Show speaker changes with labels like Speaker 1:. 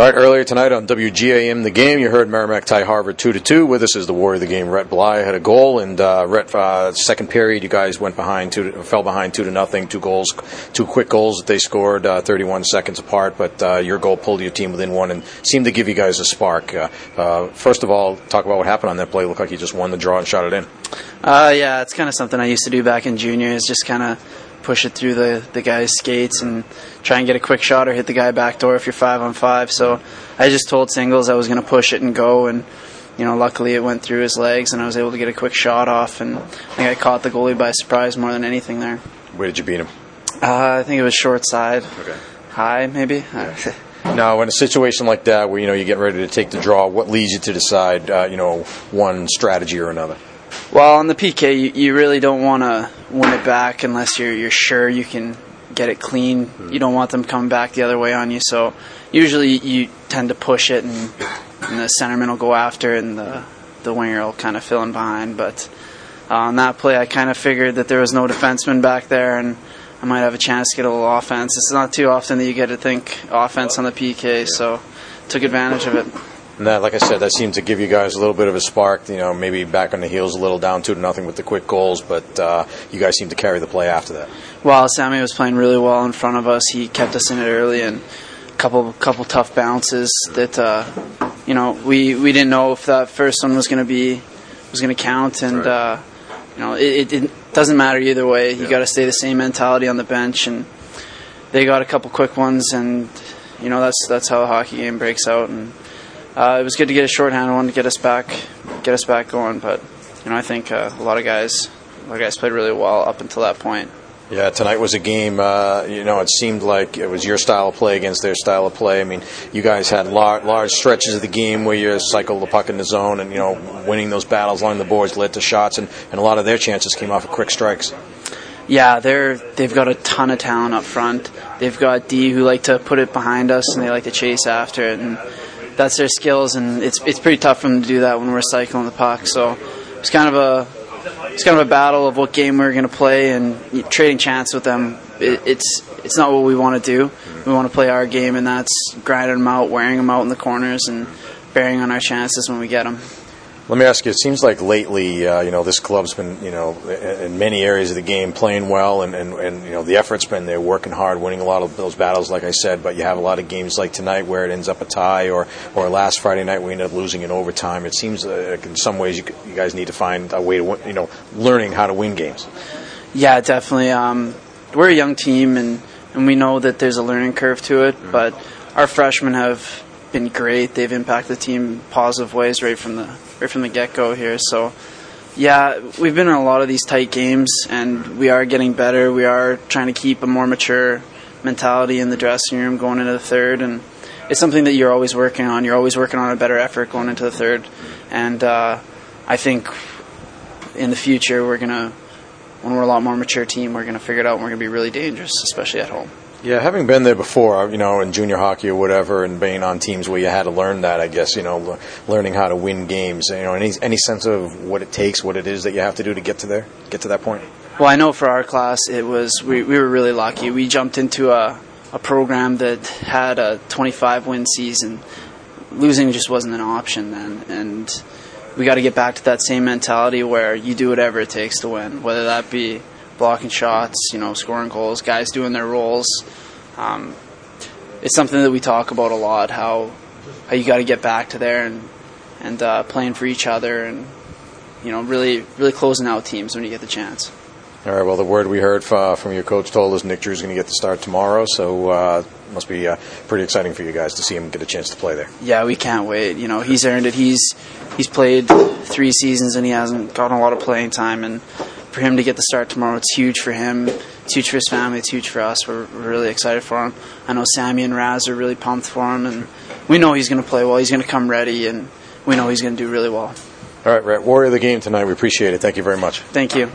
Speaker 1: All right, earlier tonight on WGAM The Game, you heard Merrimack tie Harvard 2 to 2. With us is the warrior of the game, Rhett Bly, had a goal, and uh, Rhett, uh, second period, you guys went behind, two to, fell behind 2 to nothing, two goals, two quick goals that they scored, uh, 31 seconds apart, but uh, your goal pulled your team within one and seemed to give you guys a spark. Uh, uh, first of all, talk about what happened on that play. It looked like you just won the draw and shot it in.
Speaker 2: Yeah, it's kind of something I used to do back in junior. Is just kind of push it through the the guy's skates and try and get a quick shot or hit the guy back door if you're five on five. So I just told Singles I was going to push it and go, and you know, luckily it went through his legs and I was able to get a quick shot off, and I think I caught the goalie by surprise more than anything there.
Speaker 1: Where did you beat him?
Speaker 2: Uh, I think it was short side,
Speaker 1: Okay.
Speaker 2: high maybe.
Speaker 1: Now, in a situation like that, where you know you get ready to take the draw, what leads you to decide, uh, you know, one strategy or another?
Speaker 2: Well, on the PK, you, you really don't want to win it back unless you're you're sure you can get it clean. You don't want them coming back the other way on you. So usually you tend to push it, and, and the centerman will go after, it, and the the winger will kind of fill in behind. But uh, on that play, I kind of figured that there was no defenseman back there, and I might have a chance to get a little offense. It's not too often that you get to think offense on the PK, so took advantage of it.
Speaker 1: And that, like I said, that seemed to give you guys a little bit of a spark. You know, maybe back on the heels a little down two to nothing with the quick goals, but uh, you guys seemed to carry the play after that.
Speaker 2: Well, Sammy was playing really well in front of us. He kept us in it early and a couple couple tough bounces that uh, you know we, we didn't know if that first one was going to be was going to count, and
Speaker 1: Right.
Speaker 2: uh, you know it, it, doesn't matter either way. You
Speaker 1: Yeah.
Speaker 2: got to stay the same mentality on the bench, and they got a couple quick ones, and you know that's that's how a hockey game breaks out. And uh, it was good to get a shorthanded one to get us back get us back going. But you know I think uh, a lot of guys a lot of guys played really well up until that point.
Speaker 1: Yeah, tonight was a game. Uh, you know, it seemed like it was your style of play against their style of play. I mean, you guys had lar- large stretches of the game where you cycled the puck in the zone, and you know, winning those battles along the boards led to shots, and, and a lot of their chances came off of quick strikes.
Speaker 2: Yeah, they're they've got a ton of talent up front. They've got D who like to put it behind us and they like to chase after it, and that's their skills. And it's it's pretty tough for them to do that when we're cycling the puck. So it's kind of a it's kind of a battle of what game we're going to play and trading chance with them. It, it's it's not what we want to do. We want to play our game, and that's grinding them out, wearing them out in the corners, and bearing on our chances when we get them.
Speaker 1: Let me ask you. It seems like lately, uh, you know, this club's been, you know, in many areas of the game playing well, and, and, and you know, the effort's been there, working hard, winning a lot of those battles, like I said. But you have a lot of games like tonight where it ends up a tie, or or last Friday night we end up losing in overtime. It seems uh, in some ways you, you guys need to find a way to, win- you know, learning how to win games.
Speaker 2: Yeah, definitely. Um, we're a young team, and, and we know that there's a learning curve to it. But our freshmen have been great. They've impacted the team positive ways right from the right from the get go here. So, yeah, we've been in a lot of these tight games, and we are getting better. We are trying to keep a more mature mentality in the dressing room going into the third, and it's something that you're always working on. You're always working on a better effort going into the third, and uh, I think in the future we're gonna when we're a lot more mature team, we're to figure it out and we're to be really dangerous, especially at home.
Speaker 1: Yeah, having been there before, you know, in junior hockey or whatever, and being on teams where you had to learn that, I guess, you know, le- learning how to win games, you know, any any sense of what it takes, what it is that you have to do to get to there, get to that point.
Speaker 2: Well, I know for our class, it was we, we were really lucky. We jumped into a, a program that had a 25 win season. Losing just wasn't an option then, and we got to get back to that same mentality where you do whatever it takes to win, whether that be blocking shots, you know, scoring goals, guys doing their roles. Um, it's something that we talk about a lot. How how you got to get back to there and and uh, playing for each other and you know really really closing out teams when you get the chance.
Speaker 1: All right. Well, the word we heard from, from your coach told us Nick Drew's going to get the start tomorrow, so uh, must be uh, pretty exciting for you guys to see him get a chance to play there.
Speaker 2: Yeah, we can't wait. You know, he's earned it. He's he's played three seasons and he hasn't gotten a lot of playing time. And for him to get the start tomorrow, it's huge for him. It's huge for his family. It's huge for us. We're, we're really excited for him. I know Sammy and Raz are really pumped for him, and we know he's going to play well. He's going to come ready, and we know he's going to do really well.
Speaker 1: All right, Rhett, Warrior of the game tonight. We appreciate it. Thank you very much.
Speaker 2: Thank you.